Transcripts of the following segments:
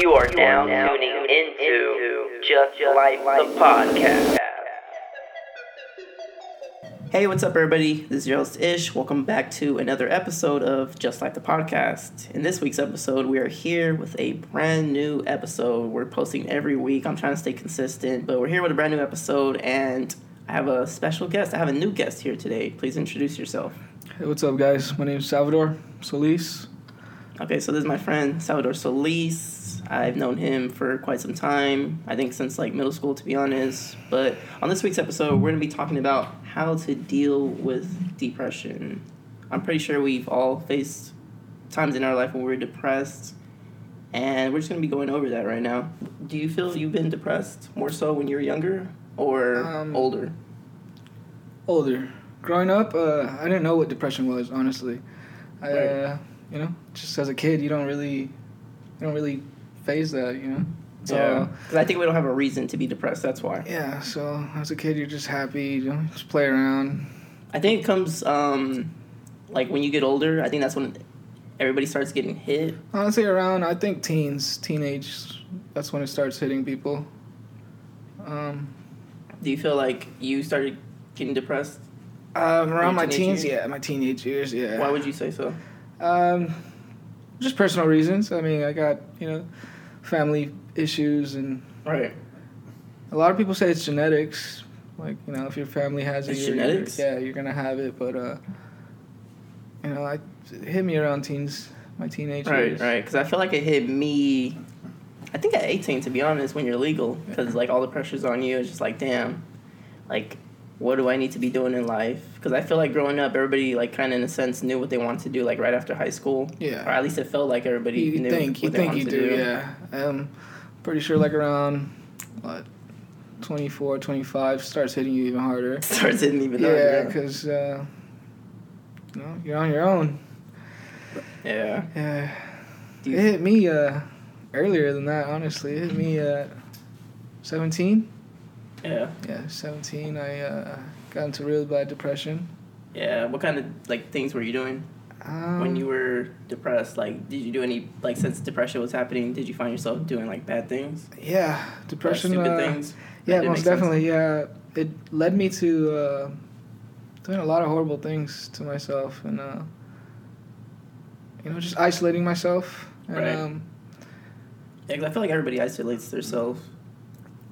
You are now tuning into Just Like the Podcast. Hey, what's up, everybody? This is your host Ish. Welcome back to another episode of Just Like the Podcast. In this week's episode, we are here with a brand new episode. We're posting every week. I'm trying to stay consistent, but we're here with a brand new episode, and I have a special guest. I have a new guest here today. Please introduce yourself. Hey, what's up, guys? My name is Salvador Solis. Okay, so this is my friend Salvador Solis. I've known him for quite some time. I think since like middle school, to be honest. But on this week's episode, we're gonna be talking about how to deal with depression. I'm pretty sure we've all faced times in our life when we're depressed, and we're just gonna be going over that right now. Do you feel you've been depressed more so when you were younger or Um, older? Older. Growing up, uh, I didn't know what depression was, honestly. I, uh, you know, just as a kid, you don't really, you don't really phase that, you know. So, yeah, because I think we don't have a reason to be depressed. That's why. yeah. So as a kid, you're just happy, you know, just play around. I think it comes um, like when you get older. I think that's when everybody starts getting hit. Honestly, around I think teens, teenage, that's when it starts hitting people. Um, Do you feel like you started getting depressed? um, around my teens, years? yeah, my teenage years, yeah. Why would you say so? Um, just personal reasons. I mean, I got you know, family issues, and Right. a lot of people say it's genetics. Like you know, if your family has it, It's you're, you're- genetics? yeah, you're gonna have it. But uh, you know, I it hit me around teens, my teenage Right, years. right. Because I feel like it hit me. I think at 18, to be honest, when you're legal, because like all the pressure's on you. It's just like, damn, like, what do I need to be doing in life? Because I feel like growing up, everybody like kind of in a sense knew what they wanted to do like right after high school. Yeah. Or at least it felt like everybody You knew think what you they think you wanted to do, yeah. I'm pretty sure like around what 24, 25 starts hitting you even harder. Starts hitting even Yeah, harder. because uh, you know you're on your own. Yeah. Yeah. Do It you, hit me uh, earlier than that, honestly. It hit me at 17. Yeah. Yeah, 17. I uh, got into real bad depression. Yeah. What kind of like things were you doing? Um, when you were depressed like did you do any like since depression was happening did you find yourself doing like bad things Yeah, depression. stupid uh, things Yeah, most definitely. Yeah, it led me to uh, doing a lot of horrible things to myself and, uh, you know, just isolating myself. And, Right. um, yeah, 'cause i feel like everybody isolates themselves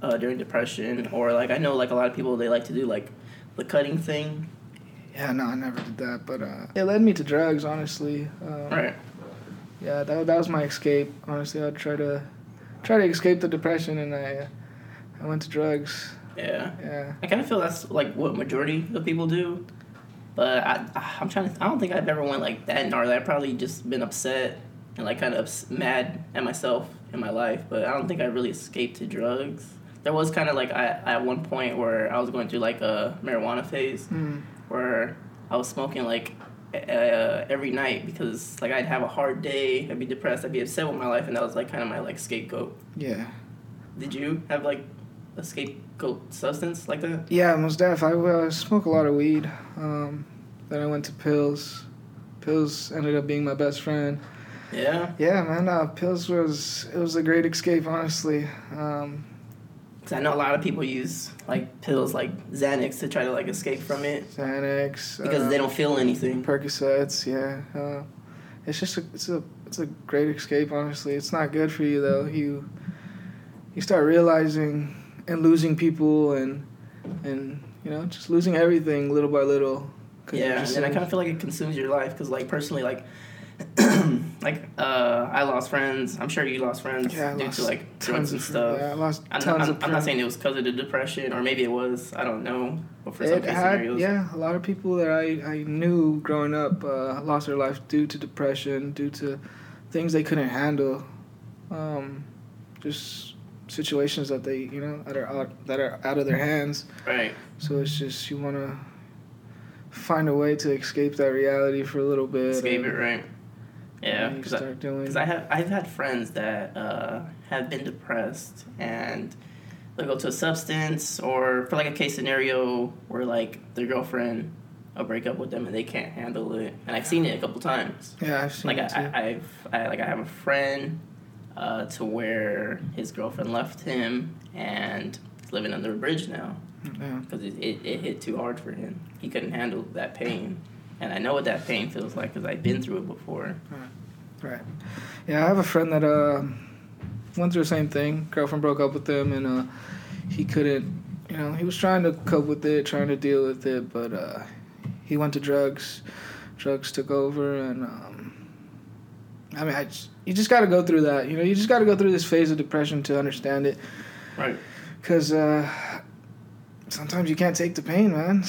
uh, during depression or like i know like a lot of people they like to do like the cutting thing yeah, no, I never did that, but uh, it led me to drugs, honestly. Um, right Yeah, that, that was my escape. Honestly, I'd try to try to escape the depression, and I I went to drugs. yeah Yeah, i kind of feel that's like what majority of people do but I, i'm trying to i don't think i've ever went like that gnarly i've probably just been upset and like kind of ups- mad at myself in my life but i don't think i really escaped to drugs there was kind of like I, at one point where i was going through like a marijuana phase mm. where I was smoking like uh, every night because like I'd have a hard day, I'd be depressed, I'd be upset with my life, and that was like kind of my like scapegoat. yeah, Did you have like a scapegoat substance like that? yeah. Most def. I uh, smoke a lot of weed. Um, then I went to pills. Pills ended up being my best friend. Yeah, Yeah, man. Uh, pills was it was a great escape, honestly. Um, because I know a lot of people use like pills like Xanax to try to like escape from it Xanax. because uh, they don't feel anything. Percocets. Yeah. Uh, it's just a, it's a it's a great escape. Honestly, it's not good for you though. You you start realizing and losing people and and you know just losing everything little by little. Yeah, and I kind of feel like it consumes your life because like personally like. like uh, I lost friends. I'm sure you lost friends yeah, due lost to like drugs and stuff. Yeah, I lost I'm, tons I'm, of I'm not saying it was because of the depression, or maybe it was. I don't know. But for some It case had, scenarios, yeah, a lot of people that I, I knew growing up uh, lost their life due to depression, due to things they couldn't handle, um, just situations that they you know that are out, that are out of their hands. right. So it's just you want to find a way to escape that reality for a little bit. Escape and it, right? Yeah, because I. 'cause I have I've had friends that uh, have been depressed and they'll go to a substance, or for like a case scenario where like their girlfriend will break up with them and they can't handle it, and I've seen it a couple times. yeah, I've seen Like it too. I, I, I've I, like I have a friend uh, to where his girlfriend left him and he's living under a bridge now Yeah. because it, it, it hit too hard for him. He couldn't handle that pain. And I know what that pain feels like because I've been through it before. Right. right. Yeah, I have a friend that uh, went through the same thing. Girlfriend broke up with him, and uh, he couldn't. You know, he was trying to cope with it, trying to deal with it, but uh, he went to drugs. Drugs took over, and um, I mean, I just, you just got to go through that. You know, you just got to go through this phase of depression to understand it, Right. because uh, sometimes you can't take the pain, man.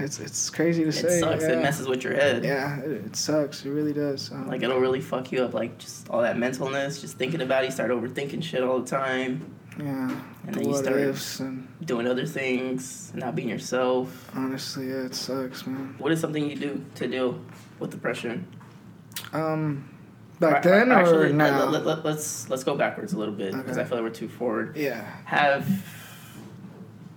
It's it's, crazy to It say. It sucks. Yeah. It messes with your head. Yeah, it, it sucks. It really does. Um, Like it'll really fuck you up. Like just all that mentalness, just thinking about it. You start overthinking shit all the time, yeah, and the then you start and doing other things, not being yourself. honestly, yeah, it sucks, man. What is something you do to deal with depression? Um, back then actually, or let- now? Let, let, let's let's go backwards a little bit because Okay. I feel like we're too forward. yeah. Have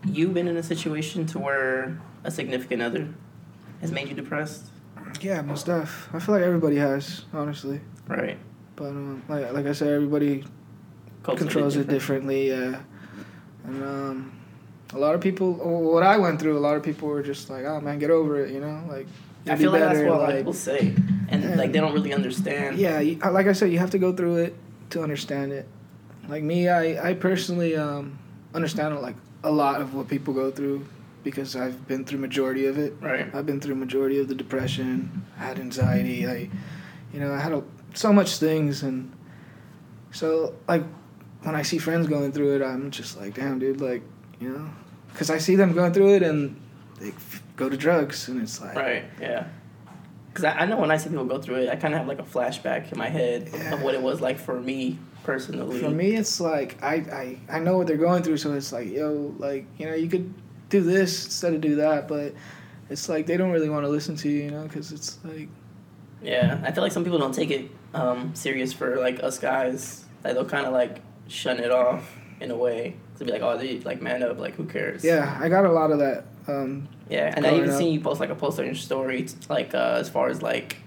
you been in a situation to where a significant other has made you depressed? Yeah, most stuff. I feel like everybody has, honestly. Right. But um, like like I said, everybody controls it different. differently. Yeah, and um, a lot of people. What I went through, a lot of people were just like, "Oh man, get over it," you know, like. I you'll be feel like that's better, what a lot of like- people say, and Yeah. like they don't really understand. Yeah, you, uh, like I said, you have to go through it to understand it. Like me, I I personally um, understand like a lot of what people go through because I've been through majority of it. Right. I've been through majority of the depression. I had anxiety. I, you know, I had a, so much things, and so like when I see friends going through it, I'm just like, damn, dude, like, you know, because I see them going through it and they f- go to drugs, and it's like, Right. Yeah. Because I, I know when I see people go through it, I kind of have like a flashback in my head Yeah. of what it was like for me personally. For me, it's like I, I I know what they're going through, so it's like, yo, like you know, you could do this instead of do that, but it's like they don't really want to listen to you, you know, because it's like, Yeah, I feel like some people don't take it um, serious for like us guys. Like they'll kind of like shun it off in a way. To be like, oh, they like man up, like who cares? yeah, I got a lot of that. Um, Yeah, and I even up. seen you post like a post on your story, like uh, as far as like,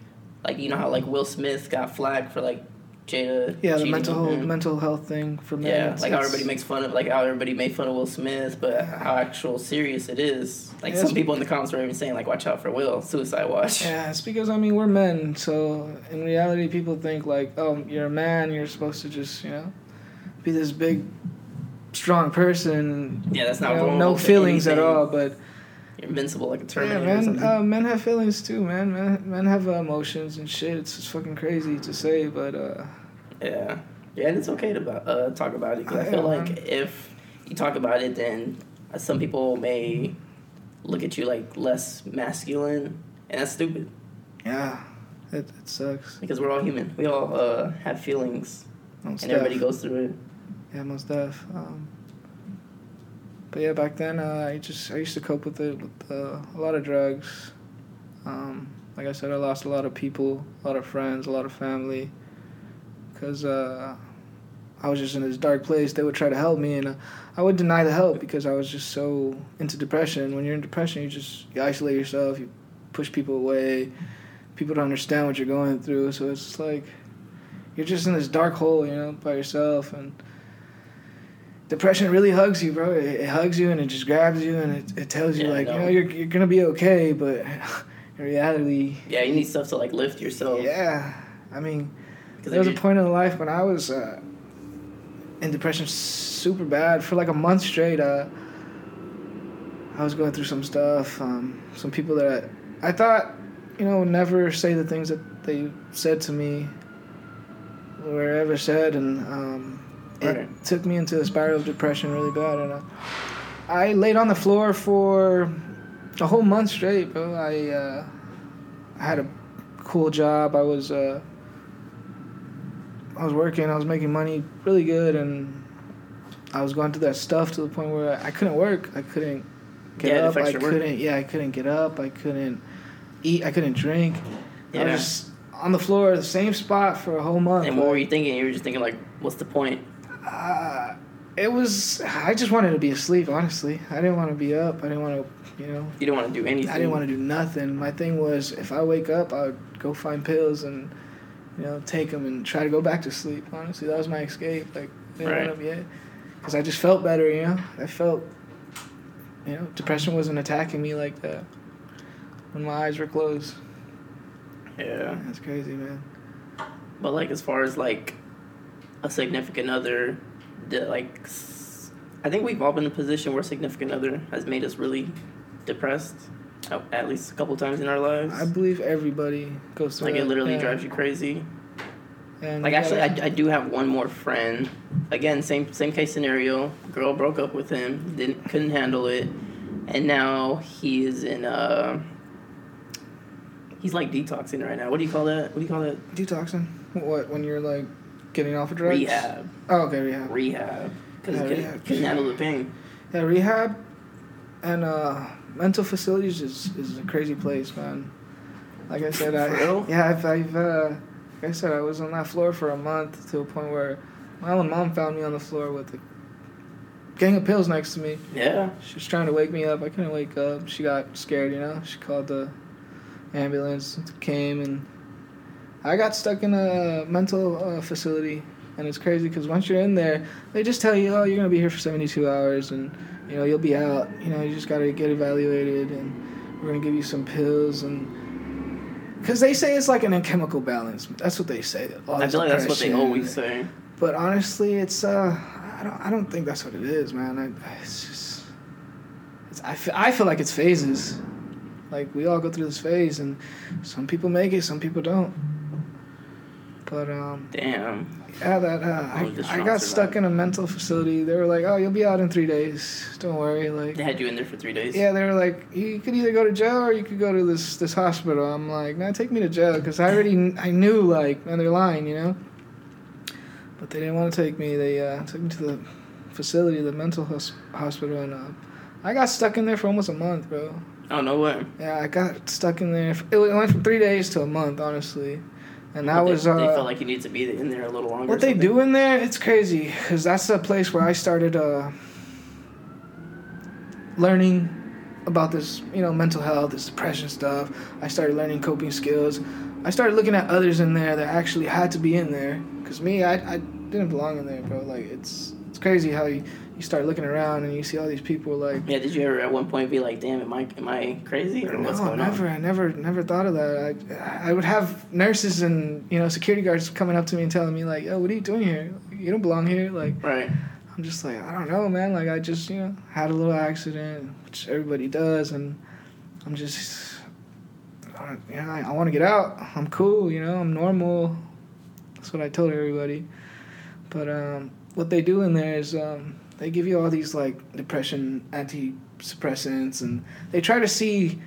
like you know how like Will Smith got flagged for like Jada. yeah, the mental on him? Mm-hmm. mental health thing for men. Yeah, it's- like how everybody makes fun of like how everybody made fun of Will Smith, but how actual serious it is. Like Yeah, some people in the comments were even saying like, "Watch out for Will, suicide watch." Yeah, it's because I mean we're men, so in reality, people think like, oh, you're a man, you're supposed to just you know, be this big, strong person. Yeah, that's not know, no feelings at all. But You're invincible like a yeah, Terminator. or man, uh, men have feelings too, man. Men, men have uh, emotions and shit. It's just fucking crazy to say, but uh, Yeah, yeah, and it's okay to uh, talk about it because I Yeah, feel like man. if you talk about it, then some people may look at you like less masculine, and that's stupid yeah, it, it sucks. because we're all human. We all uh, have feelings, Most and everybody goes through it. Yeah, most def. Um, but yeah, back then uh, I just I used to cope with it with uh, a lot of drugs. Um, like I said, I lost a lot of people, a lot of friends, a lot of family, because uh, I was just in this dark place. They would try to help me, and uh, I would deny the help because I was just so into depression. When you're in depression, you just you isolate yourself, you push people away. People don't understand what you're going through, so it's like you're just in this dark hole, you know, by yourself, and depression really hugs you, bro. It, it hugs you and it just grabs you and it, it tells you Yeah, like, you know. you're you're gonna be okay, but in reality, Yeah, you need stuff to like lift yourself. yeah. I mean, there was a point in life when I was uh, in depression super bad for like a month straight. Uh, I was going through some stuff. Um, some people that I, I thought, you know, would never say the things that they said to me were ever said, and um, it Right. took me into a spiral of depression really bad. And uh, I laid on the floor for a whole month straight, bro. I uh, I had a cool job. I was uh, I was working. I was making money really good, and I was going through that stuff to the point where I couldn't work. I couldn't get Yeah, up. I your work. couldn't. Yeah, I couldn't get up. I couldn't eat. I couldn't drink. I was just on the floor, the same spot for a whole month. And what were you thinking? You were just thinking like, what's the point? Uh, it was. I just wanted to be asleep. Honestly, I didn't want to be up. I didn't want to. You know. You didn't want to do anything. I didn't want to do nothing. My thing was, if I wake up, I would go find pills and you know, take them and try to go back to sleep. Honestly, that was my escape. Like, I didn't Right. want to be it. Because I just felt better, you know? I felt, you know, depression wasn't attacking me like that when my eyes were closed. Yeah. That's crazy, man. But like as far as like a significant other, the, like I think we've all been in a position where a significant other has made us really depressed, at, least a couple times in our lives. I believe everybody goes through like it literally yeah. drives you crazy. And Like actually, I, I do have one more friend. Again, same same case scenario. Girl broke up with him, didn't couldn't handle it, and now he is in uh. He's like detoxing right now. What do you call that? What do you call that? detoxing. What when you're like getting off of drugs? Rehab. Oh, okay, rehab. Rehab. Because Yeah, couldn't, handle the pain. Yeah, rehab and uh, mental facilities is, is a crazy place, man. Like I said, I yeah, I've, I've uh, like I said, I was on that floor for a month to a point where my own mom found me on the floor with a gang of pills next to me. Yeah. She was trying to wake me up. I couldn't wake up. She got scared, you know. She called the ambulance. Came and I got stuck in a mental uh, facility. And it's crazy because once you're in there, they just tell you, oh, you're gonna be here for 72 hours, and you know you'll be out. You know, you just gotta get evaluated, and we're gonna give you some pills, and because they say it's like an chemical balance. That's what they say. all I feel like that's what they always say. But honestly, it's uh, I don't, I don't think that's what it is, man. I, it's just, it's, I, feel, I feel like it's phases. Like we all go through this phase, and some people make it, some people don't. But um, Damn. yeah, that uh, I, I got stuck in a mental facility. They were like, "Oh, you'll be out in three days. Don't worry." Like, They had you in there for three days. yeah, they were like, "You could either go to jail or you could go to this this hospital." I'm like, "No, take me to jail," because I already I knew like, man, they're lying, you know. But they didn't want to take me. They uh, took me to the facility, the mental hos- hospital, and uh, I got stuck in there for almost a month, bro. Oh no way. Yeah, I got stuck in there. It went from three days to a month, honestly, and that they, was uh, they felt like you needed to be in there a little longer. what they do in there, it's crazy because that's the place where I started uh, learning about this, you know, mental health, this depression stuff. I started learning coping skills. I started looking at others in there that actually had to be in there because me, I, I didn't belong in there, bro. Like it's it's crazy how you, you start looking around and you see all these people like. Yeah. Did you ever at one point be like, "Damn, am I am I crazy or what's no, going never. on?" I never, never thought of that. I, I would have nurses and you know security guards coming up to me and telling me like, "Yo, what are you doing here? You don't belong here." Like, Right. I'm just like, I don't know, man. Like, I just, you know, had a little accident, which everybody does, and I'm just, I you know, I, I want to get out. I'm cool, you know, I'm normal. That's what I told everybody. But um, what they do in there is um, they give you all these like depression antidepressants, and they try to see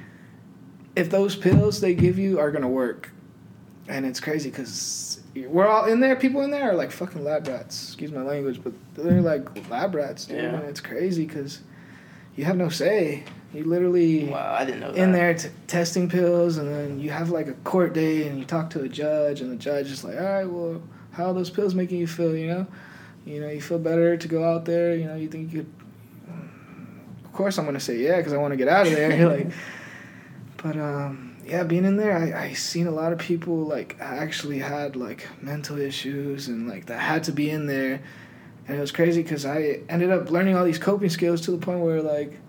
if those pills they give you are gonna work. And it's crazy because we're all in there. People in there are like fucking lab rats. Excuse my language, but they're like lab rats, dude. Yeah. And it's crazy because you have no say. You literally Wow, I didn't know that. in there t- testing pills, and then you have like a court date, and you talk to a judge, and the judge is like, "All right, well, how are those pills making you feel? You know, you know, you feel better to go out there. You know, you think you could." Of course, I'm gonna say yeah because I want to get out of there. like, but um, yeah, being in there, I I seen a lot of people like actually had like mental issues and like that had to be in there, and it was crazy because I ended up learning all these coping skills to the point where like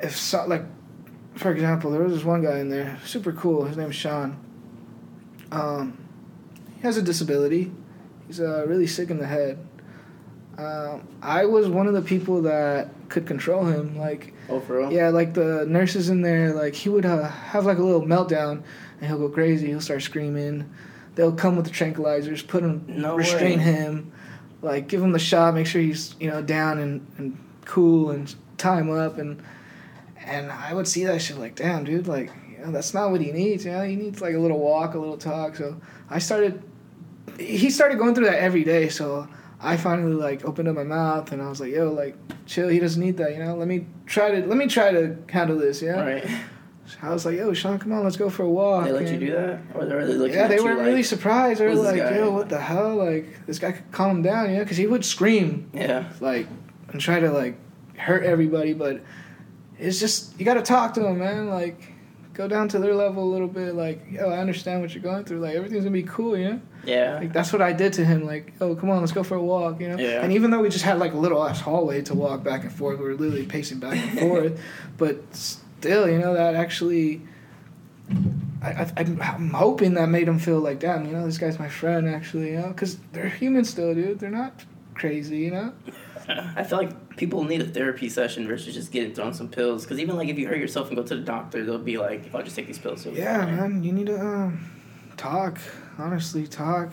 if so, like for example, there was this one guy in there, super cool. His name's Sean. Um, he has a disability. He's uh, really sick in the head. Um, I was one of the people that could control him. Like, oh, for real? yeah, like the nurses in there, like he would uh, have like a little meltdown, and he'll go crazy. He'll start screaming. They'll come with the tranquilizers, put him, No restrain way. him, like give him the shot, make sure he's you know down and, and cool, and tie him up, and and I would see that shit like, damn, dude, like you know that's not what he needs. You know, he needs like a little walk, a little talk. So I started. He started going through that every day, so I finally like opened up my mouth and I was like, "Yo, like, chill. He doesn't need that. You know. Let me try to let me try to handle this. Yeah." Right. I was like, "Yo, Sean, come on, let's go for a walk." They let you do that, or they're looking yeah, they were like, really surprised. They were like, guy?" "Yo, what the hell? Like, this guy could calm him down, you know?" Because he would scream Yeah. like and try to like hurt everybody, but it's just you got to talk to him, man. Like, go down to their level a little bit. Like, yo, I understand what you're going through. Like, everything's gonna be cool, you know. Yeah. Like that's what I did to him. Like, oh, come on, let's go for a walk, you know. Yeah. And even though we just had like a little ass hallway to walk back and forth, we were literally pacing back and forth. But still, you know, that actually, I, I I'm, I'm hoping that made him feel like, damn, you know, this guy's my friend, actually, you know, because they're human still, dude. They're not crazy, you know. I feel like people need a therapy session versus just getting thrown some pills. Because even like if you hurt yourself and go to the doctor, they'll be like, if I just take these pills, Yeah, fine." man, you need to um, talk. Honestly, talk,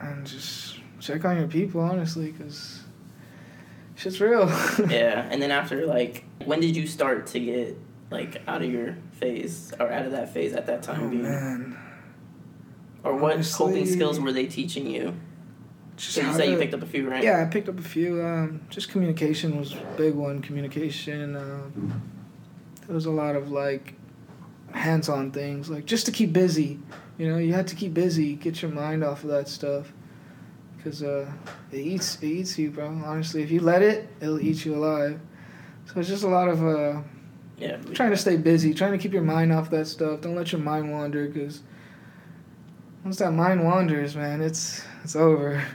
and just check on your people. Honestly, because shit's real. yeah, and then after like, when did you start to get like out of your phase or out of that phase at that time Oh being? man, Or what coping skills were they teaching you? Just So you say you picked up a few, right? Yeah, I picked up a few. Um, just communication was a big one. Communication. Um, there was a lot of like hands-on things, like just to keep busy. You know, you had to keep busy, get your mind off of that stuff, because uh, it eats it eats you, bro. Honestly, if you let it, it'll eat you alive. So it's just a lot of uh, Yeah. trying to stay busy, trying to keep your mind off that stuff. Don't let your mind wander, because once that mind wanders, man, it's it's over.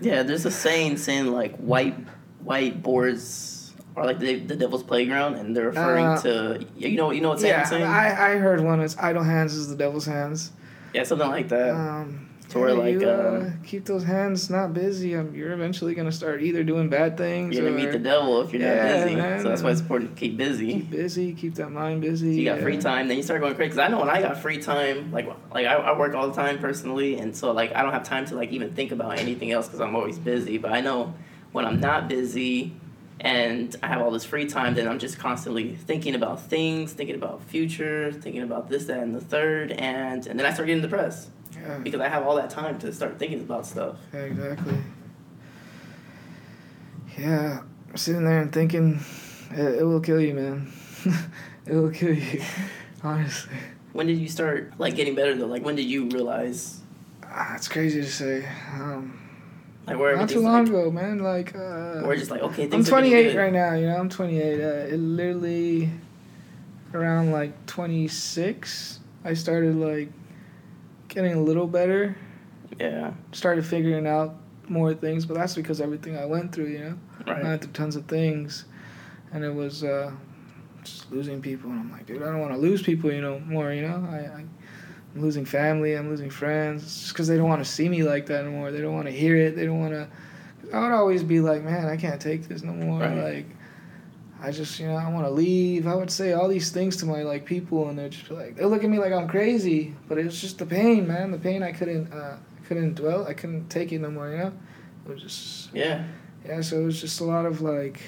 Yeah, there's a saying saying like white white boards are like the, the devil's playground, and they're referring Uh, to you know you know what saying Yeah, saying? I, I heard one. It's idle hands is the devil's hands. yeah, something like that. Um, So we're like, you, uh, uh, keep those hands not busy. Um, you're eventually gonna start either doing bad things you're gonna or meet the devil if you're Yeah, not busy. man. So that's why it's important to keep busy. keep busy, keep that mind busy. So you got yeah. free time, then you start going crazy. Cause I know when I got free time, like like I, I work all the time personally, and so like I don't have time to like even think about anything else because I'm always busy. But I know when I'm not busy and I have all this free time, then I'm just constantly thinking about things, thinking about future, thinking about this, that, and the third, and and then I start getting depressed Yeah, because I have all that time to start thinking about stuff. yeah, exactly. Yeah, sitting there and thinking, it, it will kill you, man. it will kill you, honestly. When did you start like getting better though? Like when did you realize Ah, it's crazy to say. Um, like where not too long like, ago, man. Like, uh, we're just like okay, I'm things are 28 good. right now. You know, I'm 28. Uh, it literally around like 26, I started like getting a little better. Yeah, Started figuring out more things, but that's because everything I went through. You know, right. I went through tons of things, and it was uh, just losing people. And I'm like, dude, I don't want to lose people. You know, more. You know, I. I I'm losing family. I'm losing friends. It's just because they don't want to see me like that anymore. They don't want to hear it. They don't want to. I would always be like, man, I can't take this no more. Right. Like, I just, you know, I want to leave. I would say all these things to my like people, and they're just like, they look at me like I'm crazy. But it's just the pain, man. The pain I couldn't, uh, couldn't dwell. I couldn't take it no more. You know, it was just, Yeah. yeah. So it was just a lot of like,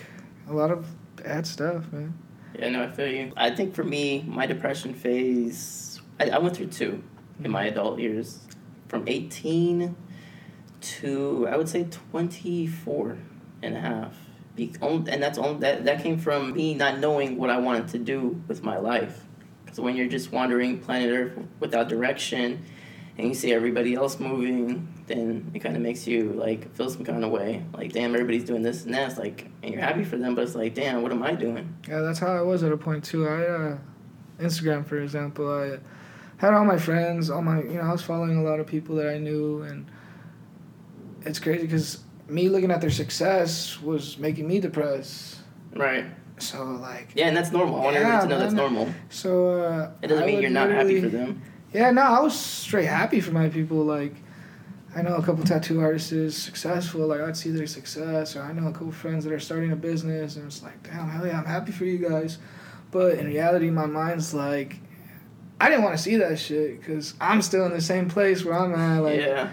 a lot of bad stuff, man. Yeah, no, I feel you. I think for me, my depression phase, I, I went through two in my adult years. From 18 to, I would say, 24 and a half. Be, and that's on, that, that came from me not knowing what I wanted to do with my life. Because when you're just wandering planet Earth without direction and you see everybody else moving, then it kind of makes you like feel some kind of way. Like, damn, everybody's doing this and that. Like, and you're happy for them, but it's like, damn, what am I doing? Yeah, that's how I was at a point too. I uh, Instagram, for example, I had all my friends, all my you know, I was following a lot of people that I knew, and it's crazy because me looking at their success was making me depressed. Right. So like, Yeah, and that's normal. I want Yeah, everyone to know that's normal. so uh, It doesn't I mean you're not happy for them. Yeah, no, I was straight happy for my people. Like, I know a couple tattoo artists is successful. Like, I'd see their success, or I know a couple friends that are starting a business, and it's like, damn, hell yeah, I'm happy for you guys. But in reality, my mind's like, I didn't want to see that shit because I'm still in the same place where I'm at. Like, yeah.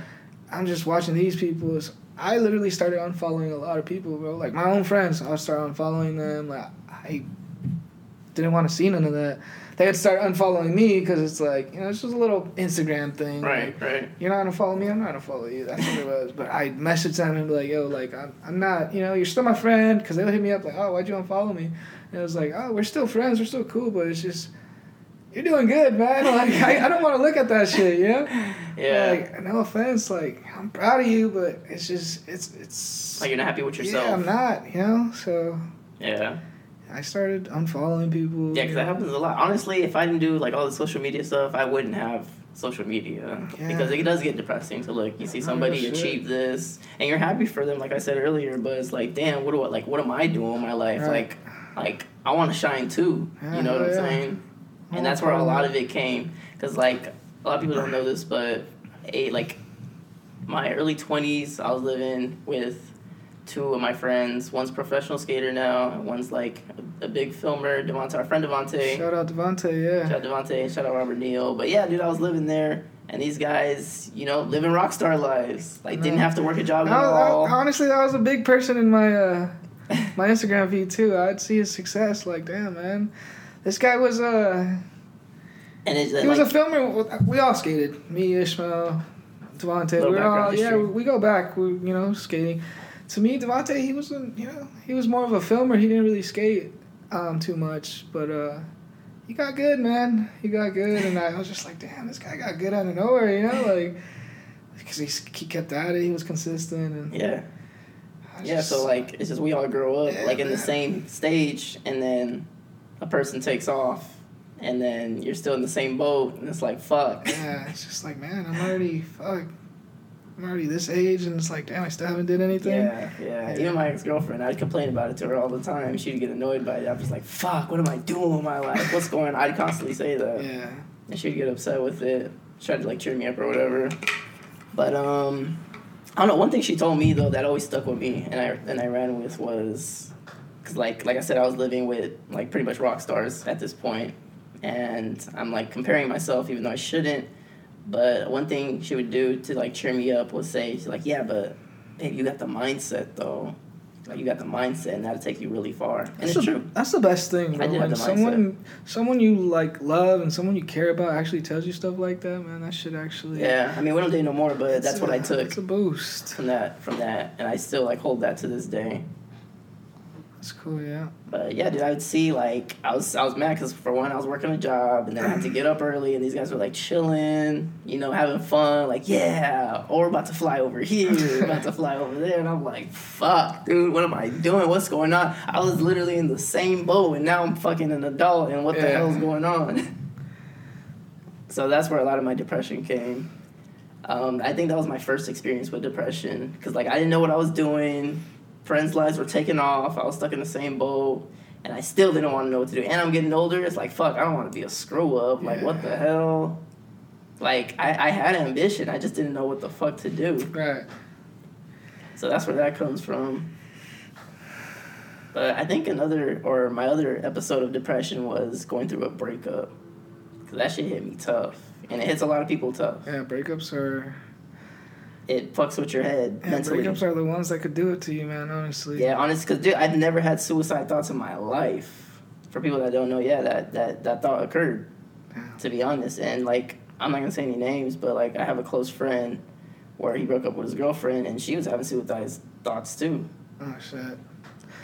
I'm just watching these people. So I literally started unfollowing a lot of people, bro. Like my own friends, I started unfollowing them. Like I didn't want to see none of that. They would start unfollowing me because it's like you know it's just a little Instagram thing. Right, Like, right. you're not gonna follow me. I'm not gonna follow you. That's what it was. But I messaged them and be like, yo, like I'm, I'm not. You know, you're still my friend because they'll hit me up like, oh, why'd you unfollow me? And it was like, oh, we're still friends. We're still cool. But it's just. You're doing good, man. Like I, I don't want to look at that shit, you know. Yeah. Like, Like, no offense, like I'm proud of you, but it's just it's it's Like, you're not happy with yourself. yeah. I'm not, you know. So Yeah. I started unfollowing people. Yeah, because that happens a lot. Honestly, if I didn't do like all the social media stuff, I wouldn't have social media Yeah. because it does get depressing to look. You see somebody 100%. achieve this, and you're happy for them, like I said earlier. But it's like, damn, what do I like? What am I doing in my life? Right. Like, like I want to shine too. Yeah, you know what I'm saying? And that's where a lot of it came. Because like a lot of people don't know this, but a like my early 20s, I was living with two of my friends. One's professional skater now, and one's like a, a big filmer, Devontae, our friend Devontae. Shout out Devontae, yeah. Shout out Devontae, shout out Robert Neal. But yeah, dude, I was living there, and these guys, you know, living rock star lives. Like, didn't have to work a job at I, I, all. honestly, that was a big person in my uh, my Instagram feed too. I'd see his success. Like, damn, man, this guy was uh, and it's he was like, a filmer. We all skated. Me, Ishmael, Devontae. Little We were all background yeah. history. We go back. We you know skating. To me, Devontae, he wasn't. You know, he was more of a filmer. He didn't really skate um too much, but uh. He got good, man. He got good, and I was just like, "Damn, this guy got good out of nowhere," you know, like because he he kept at it. He was consistent, and yeah. Yeah, just- so like it's just we all grow up Yeah, like in the same stage, and then a person takes off, and then you're still in the same boat, and it's like fuck. Yeah, it's just like, man, I'm already fuck. I'm already this age, and it's like, damn, I still haven't did anything. Yeah, yeah. Even my ex girlfriend, I'd complain about it to her all the time. She'd get annoyed by it. I'm just like, fuck, what am I doing with my life? What's going on? I'd constantly say that. Yeah. and she'd get upset with it. Try to like cheer me up or whatever. But um, I don't know. One thing she told me though that always stuck with me, and I and I ran with was, cause like like I said, I was living with like pretty much rock stars at this point, and I'm like comparing myself even though I shouldn't. But one thing she would do to like cheer me up was say, she's like, yeah, but babe, you got the mindset though. Like you got the mindset, and that'll take you really far. And That's it's the, true. That's the best thing, I bro. have When the someone, someone you like love and someone you care about actually tells you stuff like that, man. That should actually. Yeah, I mean we don't date no more, but it's that's what I took. It's a boost. from that from that and I still like hold that to this day. That's cool, yeah. But yeah, dude, I would see like I was I was mad because for one I was working a job and then I had to get up early and these guys were like chilling, you know, having fun, like yeah, or about to fly over here, about to fly over there, and I'm like, fuck, dude, what am I doing? What's going on? I was literally in the same boat and now I'm fucking an adult and what the Yeah. hell's going on? so that's where a lot of my depression came. Um, I think that was my first experience with depression because like I didn't know what I was doing. Friends' lives were taken off. I was stuck in the same boat, and I still didn't want to know what to do. And I'm getting older. It's like fuck. I don't want to be a screw up. Like what the hell? Like I, I had ambition. I just didn't know what the fuck to do. Right. So that's where that comes from. But I think another or my other episode of depression was going through a breakup. Cause that shit hit me tough, and it hits a lot of people tough. Yeah, breakups are. It fucks with your head Yeah, mentally. breakups are the ones that could do it to you, man. Honestly. Yeah, honest, cause dude, I've never had suicide thoughts in my life. For people that don't know, yeah, that that that thought occurred. Yeah. To be honest, and like I'm not gonna say any names, but like I have a close friend where he broke up with his girlfriend, and she was having suicide thoughts too. Oh shit.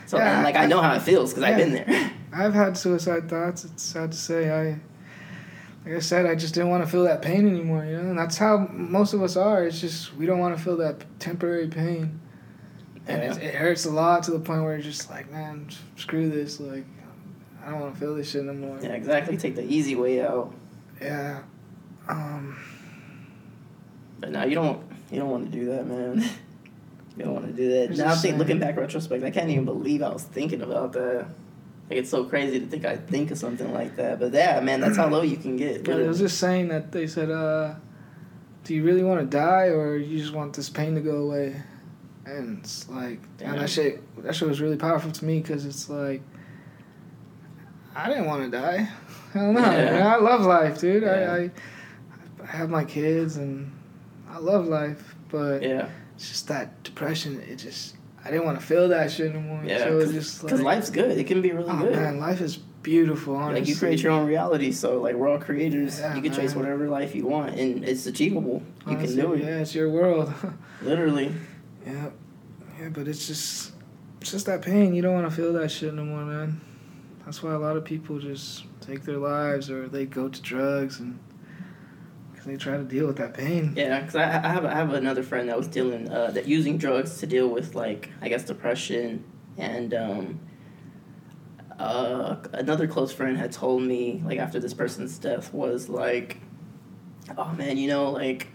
So Yeah, and like I, I- know how it feels because I've been there. I've had suicide thoughts. It's sad to say. I, like I said, I just didn't want to feel that pain anymore. You know, and that's how most of us are. It's just we don't want to feel that temporary pain, and Yeah. it, it hurts a lot to the point where you're just like, man, screw this. Like, I don't want to feel this shit no more. yeah, exactly. Take the easy way out. Yeah. Um. But now you don't you don't want to do that, man. You don't want to do that. Now I'm just think, looking back retrospect, I can't even believe I was thinking about that. Like it's so crazy to think I'd think of something like that. But yeah, man, that's how low you can get. But it was just saying that they said, uh, "Do you really want to die, or you just want this pain to go away?" And it's like, damn, Damn. that shit. That shit was really powerful to me because it's like, I didn't want to die. Hell no. Yeah. man. I love life, dude. Yeah. I, I, I have my kids and I love life, but yeah, it's just that depression. It just I didn't want to feel that shit anymore. yeah. so Because like, life's good. It can be really oh good. man, life is beautiful. Honestly, Like you create your own reality, so like we're all creators. Yeah, you can chase whatever life you want, and it's achievable. You Honestly, can do it, Yeah, it's your world. literally. Yeah, yeah, but it's just, it's just that pain. You don't want to feel that shit no more, man. That's why a lot of people just take their lives or they go to drugs and they try to deal with that pain. Yeah, because I, I have I have another friend that was dealing uh, that using drugs to deal with like I guess depression and um, uh, another close friend had told me like after this person's death was like, oh man, you know like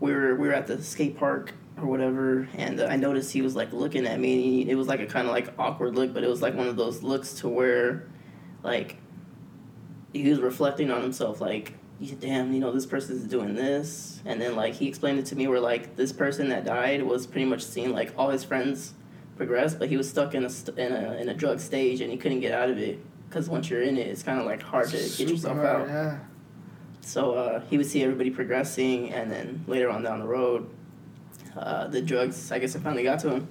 we were we were at the skate park or whatever, and I noticed he was like looking at me. And it was like a kind of like awkward look, but it was like one of those looks to where, like, he was reflecting on himself, like, "Yeah, damn, you know, this person's doing this, and then like he explained it to me where like this person that died was pretty much seeing like all his friends progress, but he was stuck in a st- in a in a drug stage and he couldn't get out of it because once you're in it, it's kind of like hard to get yourself out. Yeah. So uh, he would see everybody progressing, and then later on down the road, uh, the drugs, I guess, it finally got to him.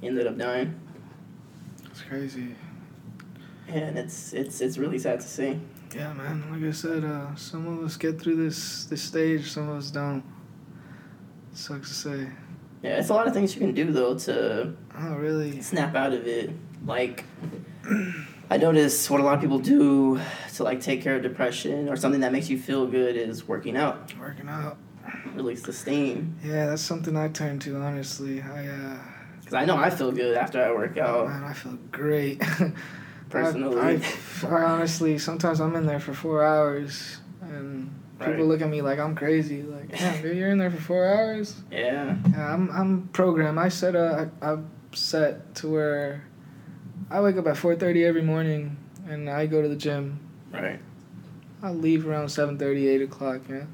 He ended up dying, It's crazy. and it's it's it's really sad to see. Yeah, man. Like I said, uh, some of us get through this this stage, some of us don't. Sucks to say. Yeah, it's a lot of things you can do though to Oh, really? snap out of it. Like, I notice what a lot of people do to like take care of depression or something that makes you feel good is working out, Working out. release the steam. Yeah, that's something I turn to. Honestly, I uh, Because I know I feel good after I work oh, out. man, I feel great. Personally. I, I, I honestly sometimes I'm in there for four hours, and people Right. look at me like I'm crazy. Like, damn, dude, you're in there for four hours. Yeah. Yeah, I'm I'm programmed. I set a I, I'm set to where I wake up at four thirty every morning and I go to the gym. Right. I leave around 7:30, 8 o'clock. Yeah.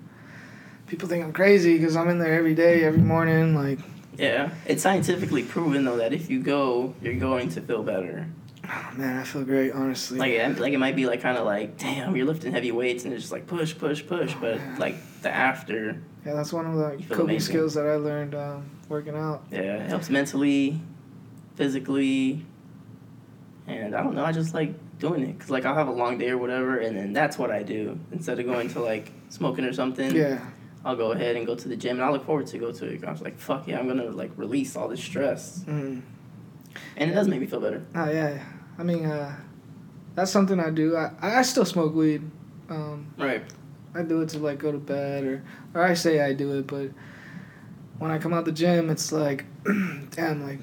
People think I'm crazy because I'm in there every day, every morning. Like, Yeah. It's scientifically proven though that if you go, you're going to feel better. Oh, man, I feel great, honestly. Like it, like it might be like kind of like, damn, you're lifting heavy weights and it's just like push, push, push. But like the after, yeah, that's one of the coping amazing. skills that I learned um, working out. yeah, it helps mentally, physically, and I don't know. I just like doing it because like I'll have a long day or whatever, and then that's what I do instead of going to like smoking or something. Yeah. I'll go ahead and go to the gym, and I look forward to go to it. I was like, fuck yeah, I'm gonna like release all this stress, Mm. and it does make me feel better. Oh yeah. I mean, uh, that's something I do. I I still smoke weed. Um, Right. I do it to like go to bed or or I say I do it, but when I come out the gym, it's like, damn, like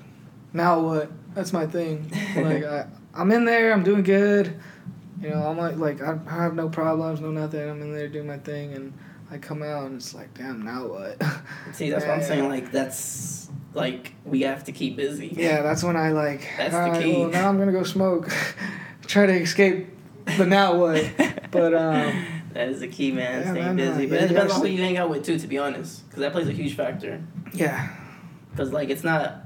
now what? That's my thing. like I I'm in there, I'm doing good. You know, I'm like like I, I have no problems, no nothing. I'm in there doing my thing, and I come out and it's like, damn, now what? See, that's what I'm saying. Like that's like we have to keep busy. yeah, that's when I like. That's the right, key. Well, now I'm gonna go smoke, try to escape the now what. But um, that is the key, man. Yeah, Staying man, uh, busy, but yeah, it depends on who you hang out with too. To be honest, because that plays a huge factor. yeah, Because like it's not,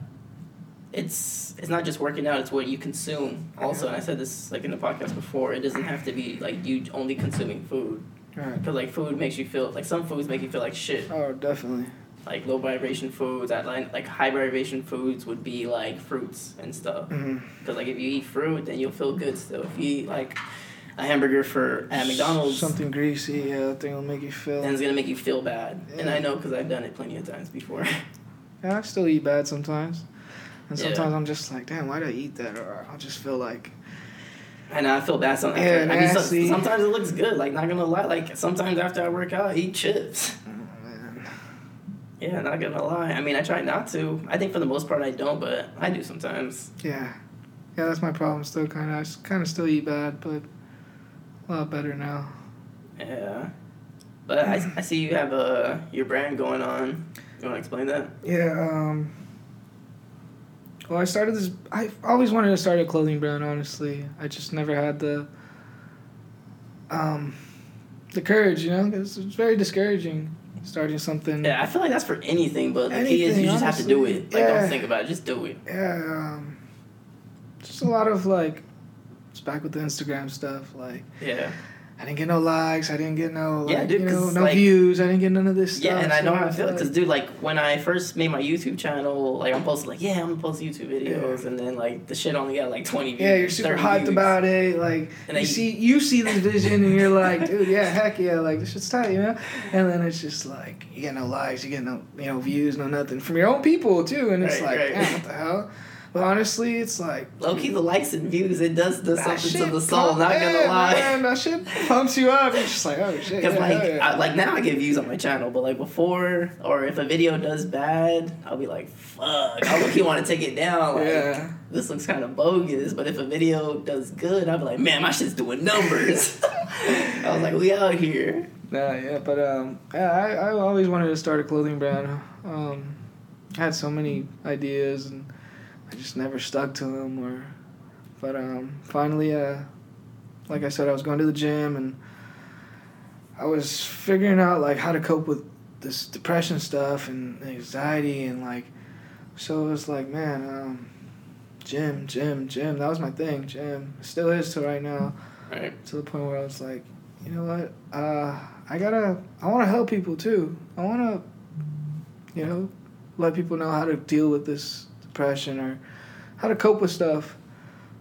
it's it's not just working out. It's what you consume also. And I said this like in the podcast before. It doesn't have to be like you only consuming food. right. Because like food makes you feel like some foods make you feel like shit. Oh, definitely. Like low vibration foods. I like like high vibration foods would be like fruits and stuff. Mm-hmm. Because like if you eat fruit, then you'll feel good still. If you eat like a hamburger for at McDonald's, Something greasy, yeah, that thing will make you feel. then it's gonna make you feel bad. And I know because I've done it plenty of times before. Yeah, I still eat bad sometimes. And Yeah. sometimes I'm just like, damn, why did I eat that? Or I'll just feel like, and I feel bad sometimes. Yeah, I mean, so, sometimes it looks good. Like not gonna lie. Like sometimes after I work out, I eat chips. Mm-hmm. Yeah, not gonna lie. I mean, I try not to. I think for the most part I don't, but I do sometimes. Yeah. Yeah, that's my problem still, kind of. I kind of still eat bad, but a lot better now. Yeah. But I, I see you have uh, your brand going on. You want to explain that? Yeah, um. Well, I started this. I always wanted to start a clothing brand, honestly. I just never had the. Um, the courage, you know, 'cause it's very discouraging starting something. Yeah, I feel like that's for anything, but the key is Anything, you just have to do it. Like, Yeah. don't think about it. Just do it. Yeah, um, just a lot of like, it's back with the Instagram stuff. Like, Yeah. I didn't get no likes. I didn't get no, like, Yeah, dude, you know, no like- views. I didn't get none of this stuff. Yeah, and I know so how I feel like- because, dude, like when I first made my YouTube channel, like I'm posting like, yeah, I'm gonna post YouTube videos, and then like the shit only got like 20 views. Yeah, you're super hyped views. about it. Like And then you you- see, you see this vision, and you're like, dude, yeah, heck yeah, like this shit's tight, you know. And then it's just like you get no likes, you get no, you know, views, no nothing from your own people too, and it's Right, like, right. damn, what the hell? But honestly, it's like Low key, the likes and views, it does do that something to the soul. pump- Not gonna lie. man, that shit pumps you up. You're just like, oh shit. Because yeah, like, yeah. I, like now I get views on my channel, but like before, or if a video does bad, I'll be like, "Fuck!" I look, you want to take it down. Like, Yeah. this looks kind of bogus. But if a video does good, I'll be like, "Man, my shit's doing numbers." I was like, "We out here." Nah, yeah, but um, yeah, I, I always wanted to start a clothing brand. Um, I had so many ideas and I just never stuck to them. Or, but um, finally, uh, like I said, I was going to the gym and I was figuring out like how to cope with this depression stuff and anxiety and like, so it was like, man, um, gym, gym, gym. That was my thing, gym. It still is to right now Right. to the point where I was like, you know what? Uh, I gotta. I want to help people too. I want to, you know, let people know how to deal with this depression or how to cope with stuff.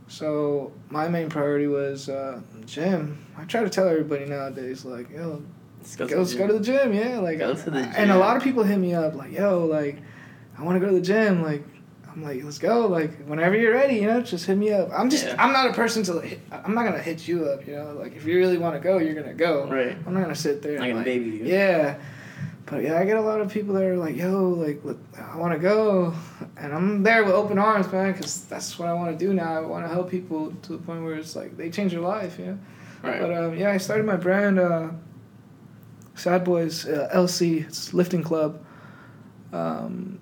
So my main priority was uh, gym. I try to tell everybody nowadays, like, yo, Let's go, go, let's go to the gym, yeah. Like, Go to the and a lot of people hit me up, like, yo, like, I want to go to the gym, like. I'm like, let's go. Like, whenever you're ready, you know, just hit me up. I'm just, Yeah. I'm not a person to, like, I'm not gonna hit you up, you know. Like, if you really want to go, you're gonna go. Right. I'm not gonna sit there. And, gonna like, baby you. Yeah, but yeah, I get a lot of people that are like, "Yo, like, I want to go," and I'm there with open arms, man, because that's what I want to do now. I want to help people to the point where it's like they change their life, you know. Right. But um, yeah, I started my brand, uh, Sad Boys uh, LC. It's lifting club. Um,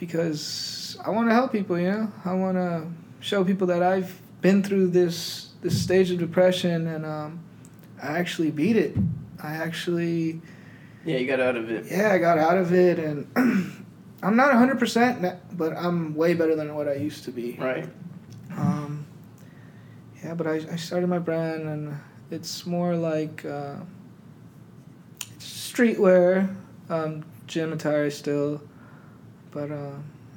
because I want to help people, you know. I want to show people that I've been through this this stage of depression, and um, I actually beat it. I actually, yeah, you got out of it. yeah, I got out of it, and I'm not 100%, but I'm way better than what I used to be. Right. Um, yeah, but I, I started my brand, and it's more like uh, it's streetwear, um, gym attire still, but uh,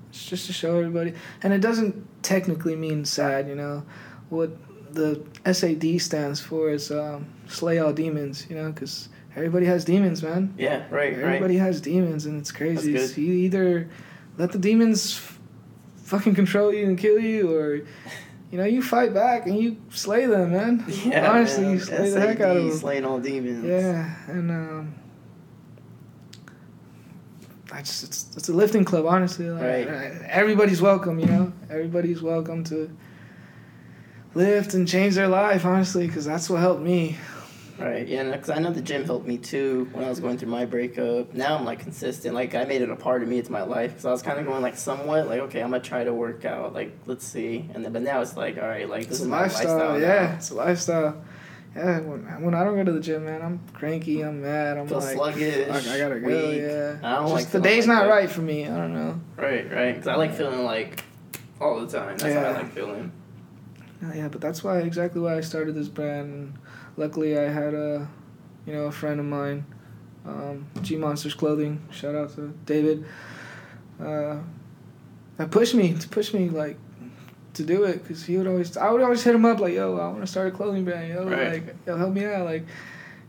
it's just to show everybody. And it doesn't technically mean sad, you know. What the SAD stands for is um, slay all demons, you know, because everybody has demons, man. Yeah. Right. Everybody Right. has demons, and it's crazy. Good. You either let the demons f- fucking control you and kill you, or you know you fight back and you slay them, man. Yeah. honestly, man. you slay the heck out of them. Slaying all demons. Yeah, and um, I just it's it's a lifting club, honestly. Like, Right. Everybody's welcome, you know. Everybody's welcome to lift and change their life, honestly, because that's what helped me. Right, yeah, because I know the gym helped me too when I was going through my breakup. Now I'm like consistent, like I made it a part of me. It's my life. Because I was kind of going like somewhat like, okay, I'm gonna try to work out. Like, let's see, and then but now it's like, all right, like this It's is my lifestyle, lifestyle. yeah. now. It's a lifestyle. Yeah, when, when I don't go to the gym, man, I'm cranky. I'm mad. I'm Feel like, sluggish. fuck, I gotta go. weak. Yeah, I don't Just like the day's like not that. right for me. I don't know. Right, right. Because I like feeling like all the time. That's how I like feeling. Yeah, yeah, but that's why exactly why I started this brand. Luckily, I had a, you know, a friend of mine, um, G Monsters Clothing. Shout out to David. Uh, that pushed me to push me like to do it because he would always I would always hit him up like yo I want to start a clothing brand yo Right. like yo help me out like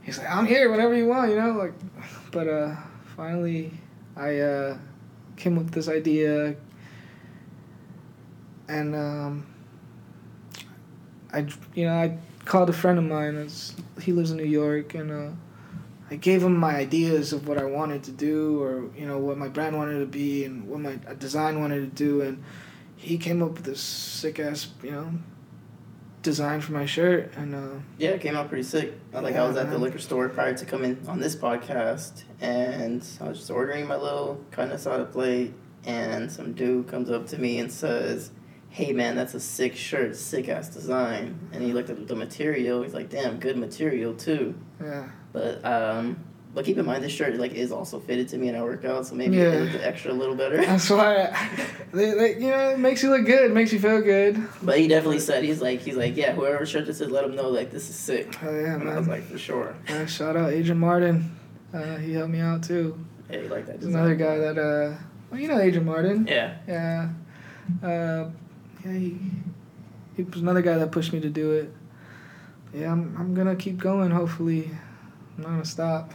he's like I'm here whenever you want you know like but uh finally I uh came up with this idea and um I you know I called a friend of mine it's, he lives in New York and uh I gave him my ideas of what I wanted to do or you know what my brand wanted to be and what my design wanted to do and he came up with this sick ass you know design for my shirt and uh Yeah, it came out pretty sick. I like I was at the liquor store prior to coming on this podcast, and I was just ordering my little kind of soda plate, and some dude comes up to me and says, "Hey man, that's a sick shirt, sick ass design." And he looked at the material. He's like, "Damn, good material too." yeah But um, but keep in mind this shirt like is also fitted to me and I work out, so maybe Yeah. it looked extra a little better. that's why they, they, you know it makes you look good makes you feel good But he definitely said he's like he's like yeah, whoever shirt this is, let him know like this is sick. oh yeah And I was like for sure. uh, shout out Adrian Martin uh, he helped me out too Yeah, you like that. Another guy that uh well you know Adrian Martin Yeah. Yeah. Uh, yeah, he, he was another guy that pushed me to do it. Yeah, I'm, I'm gonna keep going, hopefully. I'm not gonna stop.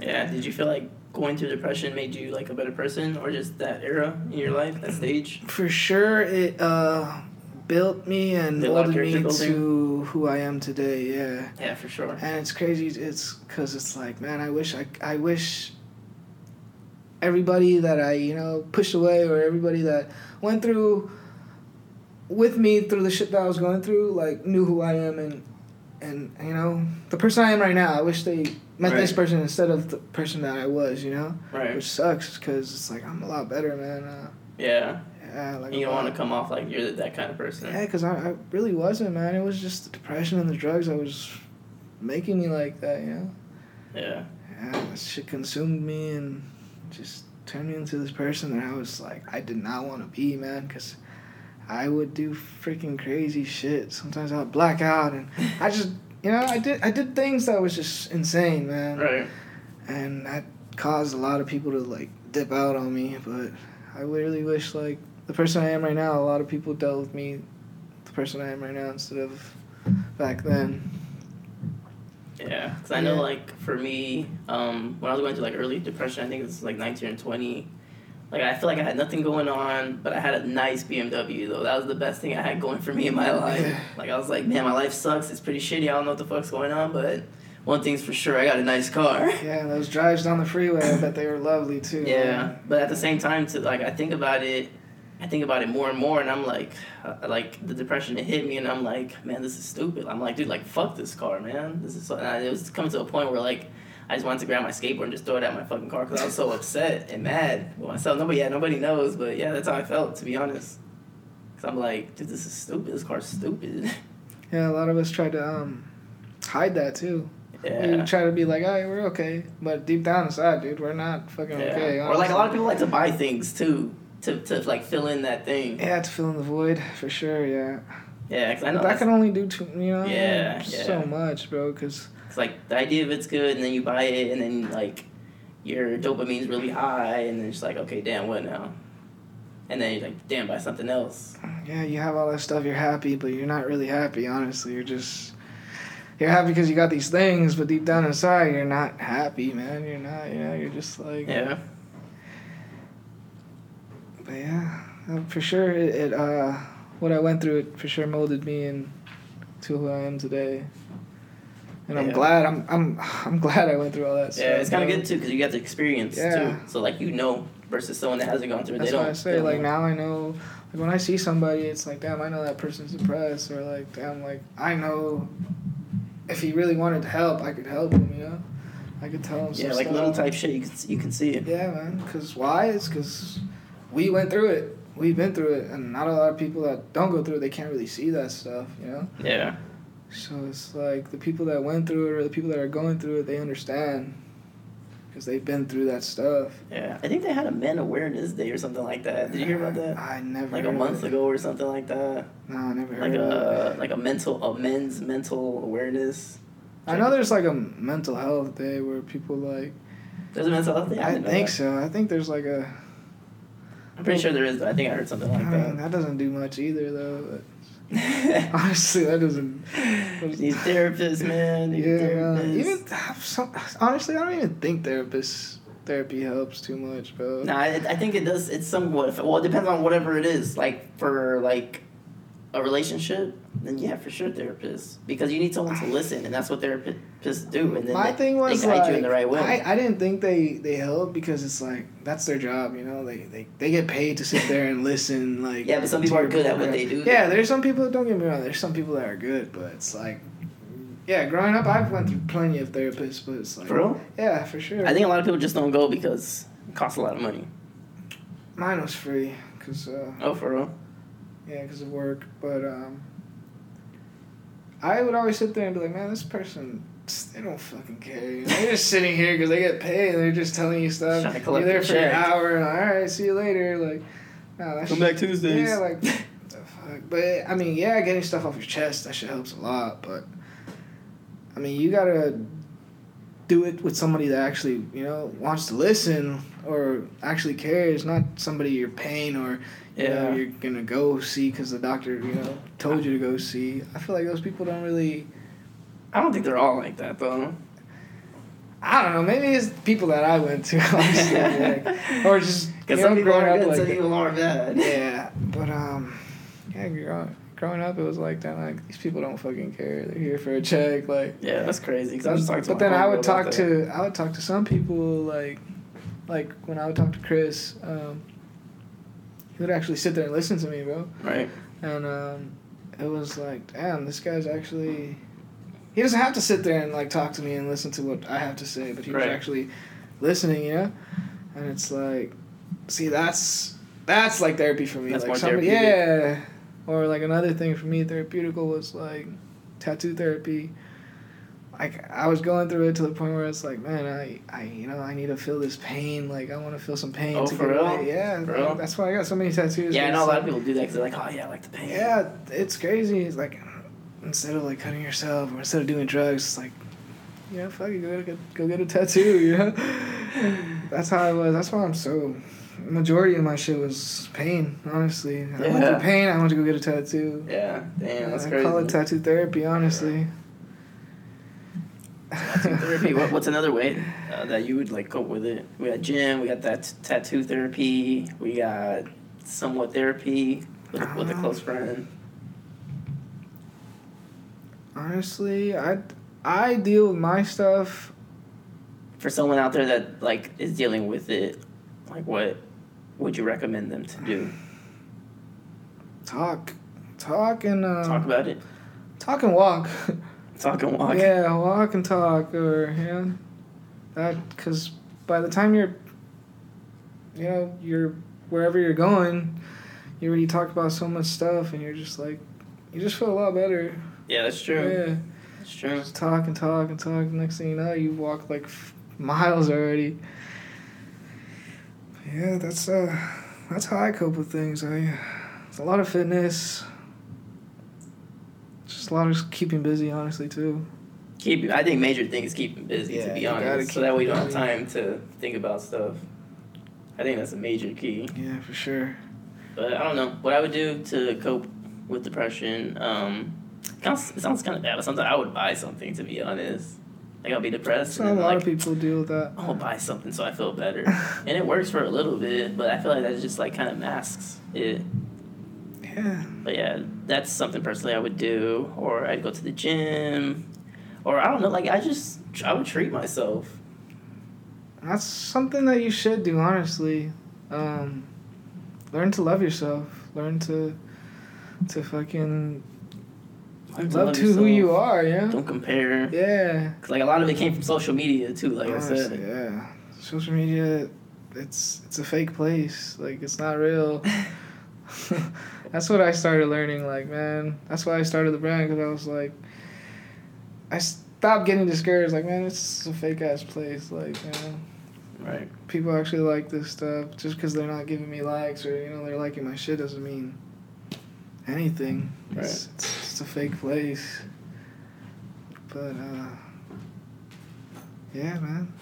Yeah. Did you feel like going through depression made you like a better person, or just that era in your life, that stage? For sure, it uh, built me and Did a lot of molded me to who I am today. Yeah. Yeah, for sure. And it's crazy. It's because it's like, man, I wish I, I wish everybody that I, you know, pushed away or everybody that went through with me through the shit that I was going through, like knew who I am and and you know the person I am right now. I wish they met this person instead of the person that I was, you know, Right. which sucks because it's like I'm a lot better, man. Uh, Yeah. yeah, like You don't want to come off like you're that kind of person. Yeah, because I, I really wasn't, man. It was just the depression and the drugs that was making me like that, you know. Yeah. Yeah, that shit consumed me and just turned me into this person that I was like, I did not want to be, man, because I would do freaking crazy shit. Sometimes I would black out, and I just, you know, I did, I did things that was just insane, man, Right. and that caused a lot of people to like dip out on me. But I really wish, like, the person I am right now, a lot of people dealt with me, the person I am right now, instead of back then. Yeah, because I know, Yeah. like, for me, um, when I was going through, like, early depression, I think it was, like, 19 or 20, like, I feel like I had nothing going on, but I had a nice BMW, though. That was the best thing I had going for me in my life. Like, I was like, man, my life sucks. It's pretty shitty. I don't know what the fuck's going on, but one thing's for sure, I got a nice car. Yeah, those drives down the freeway, I bet they were lovely too. Yeah, man. but at the same time, to like, I think about it, I think about it more and more, and I'm like, uh, like the depression it hit me, and I'm like, man, this is stupid. I'm like, dude, like fuck this car, man. This is so. And I, it was coming to a point where like, I just wanted to grab my skateboard and just throw it at my fucking car because I was so upset and mad with myself. Nobody, yeah, nobody knows, but yeah, that's how I felt to be honest. Cause I'm like, dude, this is stupid. This car's stupid. Yeah, a lot of us try to um, hide that too. We yeah. try to be like, "Hey, we're okay," but deep down inside, dude, we're not fucking Yeah. okay. or like a lot of people like to buy things too to, to like fill in that thing. Yeah, to fill in the void for sure. Yeah, Yeah, because I know that can only do too, you know, Yeah, so yeah. much, bro. Because It's like the idea of it's good, and then you buy it, and then like your dopamine's really high, and then it's like, okay, damn, what now? And then you're like, damn, buy something else. yeah, you have all that stuff, you're happy, but you're not really happy. Honestly, you're just you're happy because you got these things, but deep down inside, you're not happy, man. You're not. You know, you're just like Yeah, But yeah, uh, for sure, it, it uh, what I went through, it for sure molded me into who I am today. And I'm Yeah. glad. I'm I'm I'm glad I went through all that. stuff, yeah, it's kind of good too because you got the experience Yeah. too. So like you know versus someone that hasn't gone through it, That's they why don't. I say like know. now I know. Like when I see somebody, it's like damn, I know that person's depressed, or like damn, like I know if he really wanted to help, I could help him. You know, I could tell him. Yeah, like little type shit, you can you can see it. Yeah, man. Because why? It's because we went through it. We've been through it, and not a lot of people that don't go through it, they can't really see that stuff. You know. Yeah, So it's like the people that went through it or the people that are going through it, they understand because they've been through that stuff. yeah. I think they had a Men Awareness Day or something like that. Did you hear about that? I never Like a month ago or something like that. No, I never Like heard of a like a mental a men's mental awareness. I know there's like a mental health day where people like. There's a mental health day. I didn't think so. I think there's like a. I'm pretty sure there is. But I think I heard something I like mean, that. that doesn't do much either, though. But honestly, that doesn't. These therapists, man. These Yeah, therapists. even some, honestly, I don't even think therapists therapy helps too much, bro. Nah, I, I think it does. It's somewhat. Well, it depends on whatever it is. Like for like a relationship, then yeah, for sure therapists because you need someone to listen, and that's what therapists do. And then My they, thing was they guide like you in the right way. I, I didn't think they they help because it's like that's their job, you know. They they, they get paid to sit there and listen. Like Yeah, but some people are good at what they do, Yeah, though. there's some people. Don't get me wrong. There's some people that are good, but it's like. Yeah, growing up, I've went through plenty of therapists, but it's like For real? Yeah, for sure. I think a lot of people just don't go because it costs a lot of money. mine was free because uh, Oh, for real? yeah, because of work. But um, I would always sit there and be like, man, this person, they don't fucking care. You know? They're just sitting here because they get paid and they're just telling you stuff. Trying to You're there your for check. an hour and all right, see you later. Like, nah, that's Come back Tuesdays. Yeah, like, what the fuck? But I mean, yeah, getting stuff off your chest that shit helps a lot. But I mean, you gotta do it with somebody that actually, you know, wants to listen or actually cares, not somebody you're paying or you know you're gonna go see because the doctor, you know, told you to go see. I feel like those people don't really. I don't think they're all like that though. I don't know. Maybe it's people that I went to, honestly, like, or just Because some know, people growing are up good, like some that. people are bad. Yeah, but um, yeah, growing, growing up, it was like that. Like these people don't fucking care. They're here for a check. Like, Yeah, that's crazy. 'cause I was but then I would talk to I would talk to some people like, like when I would talk to Chris, um, he would actually sit there and listen to me, bro. Right. And um, it was like, damn, this guy's actually. He doesn't have to sit there and like talk to me and listen to what I have to say, but he was Right. actually listening, you know. And it's like, see, that's that's like therapy for me. That's like somebody, yeah. Or like another thing for me, therapeutical was like tattoo therapy. Like I was going through it to the point where it's like, man, I, I, you know, I need to feel this pain. Like I want to feel some pain. Oh, to for get real? away. Yeah, For real? that's why I got so many tattoos. Yeah, I know a lot of people do that because they're like, oh yeah, I like the pain. yeah, it's crazy. It's like instead of like cutting yourself or instead of doing drugs, it's like, you know, fuck it, go get, a, go get a tattoo. You know, that's how I was. That's why I'm so. Majority of my shit was pain. Honestly, I went through pain. I went to go get a tattoo. Yeah, damn, that's I crazy. call it tattoo therapy. Honestly. Tattoo therapy. What, what's another way uh, that you would like cope with it? We got gym. We got that tattoo therapy. We got somewhat therapy with, with a Um, close friend. Honestly, I I deal with my stuff. For someone out there that like is dealing with it, like what would you recommend them to do? Talk, talk and uh, Talk about it. talk and walk. Talk and walk. Yeah, walk and talk, or yeah, that because by the time you're, you know, you're wherever you're going, you already talked about so much stuff, and you're just like, you just feel a lot better. Yeah, that's true. Yeah, That's true. just talk and talk and talk. Next thing you know, you walk like f- miles already. Yeah, that's uh, that's how I cope with things. I, it's a lot of fitness. Just a lot of keeping busy, honestly, too. Keep. I think major thing is keeping busy. Yeah, to be honest, so that way you don't have time to think about stuff. I think that's a major key. Yeah, for sure. But I don't know what I would do to cope with depression. Um, sounds, it sounds kind of bad, but sometimes I would buy something to be honest. Like I'll be depressed, So and a lot like of people deal with that. I'll buy something so I feel better, and it works for a little bit. But I feel like that just like kind of masks it. Yeah. But yeah, that's something personally I would do, or I'd go to the gym, or I don't know. Like I just I would treat myself. That's something that you should do, honestly. Um, learn to love yourself. Learn to to fucking Love, love to who you are, yeah? Don't compare. Yeah. 'Cause, like a lot of it came from social media too. Like I said. yeah. Social media, it's it's a fake place. Like it's not real. that's what I started learning. Like man, that's why I started the brand because I was like, I stopped getting discouraged. Like man, it's a fake ass place. Like you know, Right. people actually like this stuff. Just because they're not giving me likes or you know they're liking my shit doesn't mean anything. It's, it's just a fake place. But uh, yeah, man.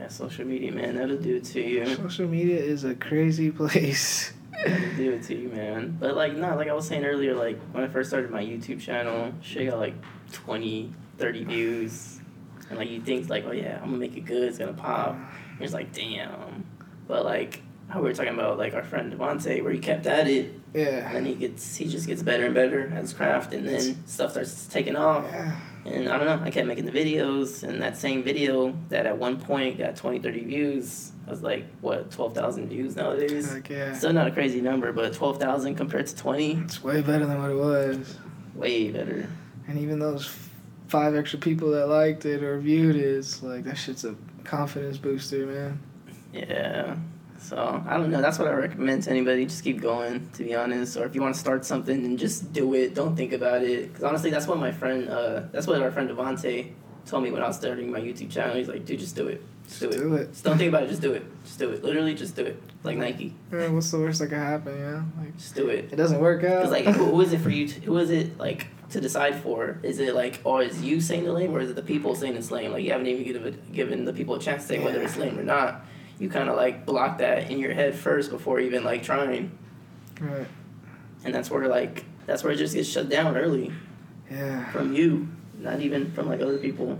Yeah, social media, man, that'll do it to you. Social media is a crazy place. That'll do it to you, man. But like, no, like I was saying earlier, like when I first started my YouTube channel, shit got like 20, 30 views. And like you think like, oh yeah, I'm gonna make it good, it's gonna pop. And it's like, damn. But like how we were talking about like our friend Devontae, where he kept at it, and Yeah. then he gets he just gets better and better at his craft, and then stuff starts taking off. Yeah. And I don't know, I kept making the videos, and that same video that at one point got 20, 30 views, I was like, what, 12,000 views nowadays? Like, yeah. Still not a crazy number, but 12,000 compared to 20, It's way better than what it was. way better. And even those five extra people that liked it or viewed it, it's like, that shit's a confidence booster, man. Yeah. So, I don't know. That's what I recommend to anybody. Just keep going, to be honest. Or if you want to start something, and just do it. Don't think about it. Because honestly, that's what my friend, uh, that's what our friend Devontae told me when I was starting my YouTube channel. He's like, dude, just do it. Just do it. Do it. Just don't think about it. Just do it. Just do it. Literally, just do it. Like Nike. Yeah, what's the worst that could happen, Yeah. Like, Just do it. it doesn't work out. Because like, who, is it for you? To, who is it like to decide for? Is it like, or is you saying the lame, or is it the people saying it's lame? Like you haven't even given given the people a chance to say whether it's lame or not. You kind of like block that in your head first before even like trying, right. and that's where like that's where it just gets shut down early Yeah. from you, not even from like other people.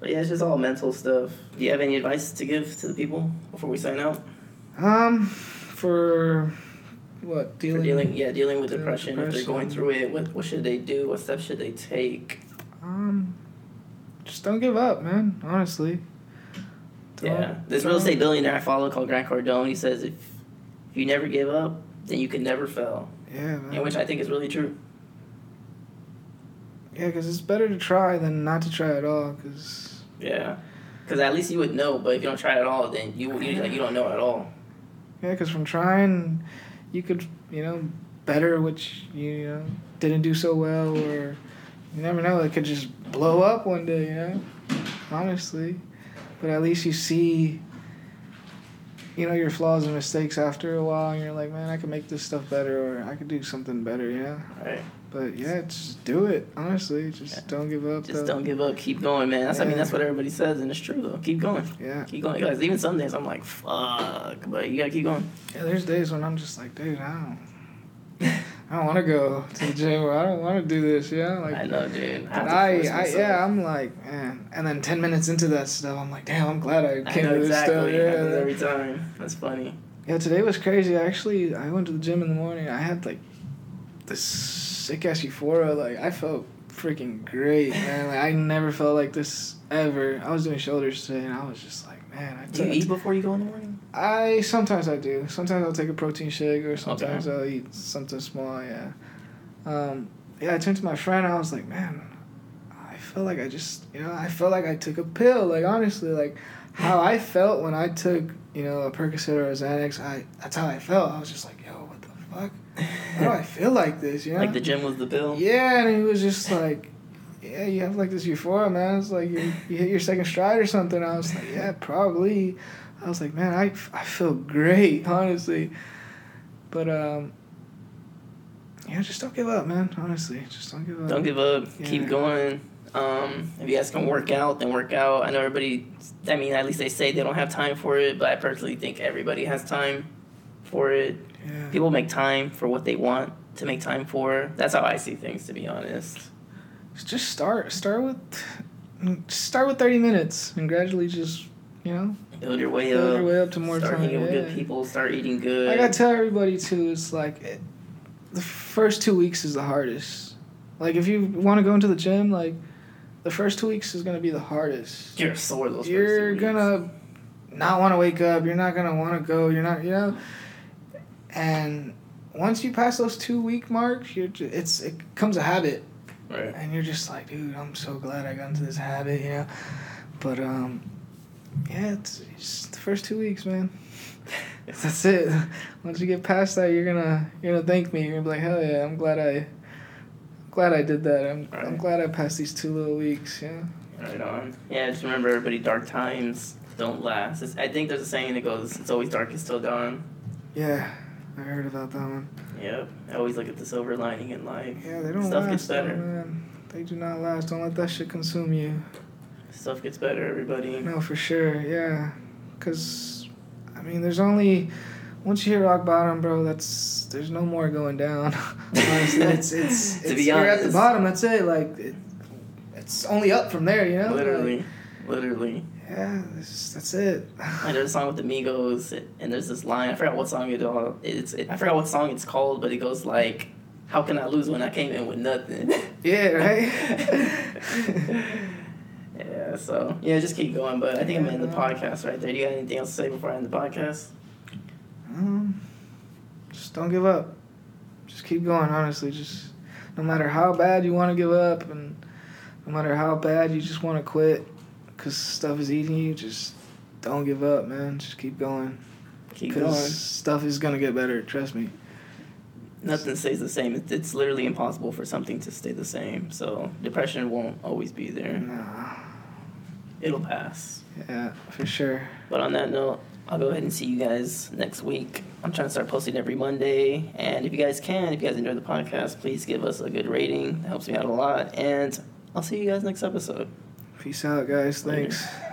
But yeah, it's just all mental stuff. Do you have any advice to give to the people before we sign out? Um, for what For dealing? dealing, yeah, dealing with dealing with depression. If they're going through it, what what should they do? What steps should they take? Um, just don't give up, man. Honestly. Yeah, this real estate billionaire I follow called Grant Cardone. He says if if you never give up, then you can never fail, Yeah, man. and which I think is really true. Yeah, because it's better to try than not to try at all. Because Yeah, because at least you would know. But if you don't try at all, then you you like you don't know at all. yeah, because from trying, you could you know better which you know didn't do so well, or you never know. It could just blow up one day. You know, honestly, but at least you see. You know your flaws and mistakes after a while, and you're like, man, I could make this stuff better, or I could do something better. You know. Right. But yeah, just do it. Honestly, just Yeah. don't give up. Just though. don't give up. Keep going, man. That's I mean that's what everybody says, and it's true though. Keep going. Yeah, Keep going, guys. Even some days I'm like, fuck, but you gotta keep going. yeah. There's days when I'm just like, dude, I don't, I don't want to go to the gym, or I don't want to do this. Yeah, like. I know, dude. Have I, I, yeah, I'm like, man. And then ten minutes into that stuff, I'm like, damn, I'm glad I I came know to this exactly. stuff. It happens Yeah, every time. That's funny. yeah. Today was crazy. I actually, I went to the gym in the morning. I had like this sick ass euphoria. Like I felt freaking great, man. Like I never felt like this ever. I was doing shoulders today, and I was just like, man. I Do you eat before you go in the morning? I sometimes I do. Sometimes I'll take a protein shake, or sometimes I'll eat something small. Yeah. Um, yeah, I turned to my friend. I was like, man, I feel like I just, you know, I felt like I took a pill. Like honestly, like how I felt when I took, you know, a Percocet or a Xanax. I that's how I felt. I was just like, yo, what the fuck? Why do I feel like this? You know? Like the gym was the bill? Yeah, and he was just like, yeah, you have like this euphoria, man. It's like you, you hit your second stride or something. I was like, yeah, probably. I was like, man, I, I feel great, honestly. But, um, yeah, just don't give up, man. Honestly, just don't give up. Don't give up. Keep going. Um, if you guys can work out, then work out. I know everybody. I mean, at least they say they don't have time for it, but I personally think everybody has time for it. Yeah. People make time for what they want to make time for. That's how I see things, to be honest. Just start. Start with, start with thirty minutes, and gradually just, you know, Build your way build up. your way up to more start time. hanging with good people. Start eating good. Like I tell everybody too, it's like it, the first two weeks is the hardest. Like if you want to go into the gym, like the first two weeks is gonna be the hardest. You're sore those. first You're two gonna not want to wake up. You're not gonna want to go. You're not, you know. And once you pass those two week marks, you're ju- it's it becomes a habit, Right. and you're just like, dude, I'm so glad I got into this habit, you know. But um, yeah, it's, it's the first two weeks, man. That's it. Once you get past that, you're gonna you're gonna thank me. You're gonna be like, hell yeah, I'm glad I, glad I did that. I'm I'm glad I passed these two little weeks. Yeah. Right on. Yeah, just remember, everybody. Dark times don't last. It's, I think there's a saying that goes, "It's always darkest till dawn." Yeah, I heard about that one. Yep. I always look at the silver lining in life. Yeah, they don't Stuff last. gets better. man. They do not last. Don't let that shit consume you. Stuff gets better, everybody. No, for sure. Yeah, cause I mean, there's only once you hit rock bottom, bro. That's there's no more going down. Honestly, it's it's, To it's be you're at the bottom. That's it. Like it, it's only up from there. You know. Literally, literally. Yeah, this, that's it. I did a song with the Migos, and there's this line. I forgot what song it all. It's it, I forgot what song it's called, but it goes like, "How can I lose when I came in with nothing?" Yeah. Right. yeah. So yeah, just keep going. But I think I'm gonna the podcast right there. Do you got anything else to say before I end the podcast? Um, just don't give up. Just keep going. Honestly, just no matter how bad you want to give up, and no matter how bad you just want to quit, because stuff is eating you. Just don't give up, man. Just keep going. Keep going. stuff is gonna get better. Trust me. Nothing stays the same. It's, it's literally impossible for something to stay the same. So depression won't always be there. Nah. It'll pass. Yeah, for sure. But on that note, I'll go ahead and see you guys next week. I'm trying to start posting every Monday. And if you guys can, if you guys enjoy the podcast, please give us a good rating. That helps me out a lot. And I'll see you guys next episode. Peace out, guys. Later. Thanks.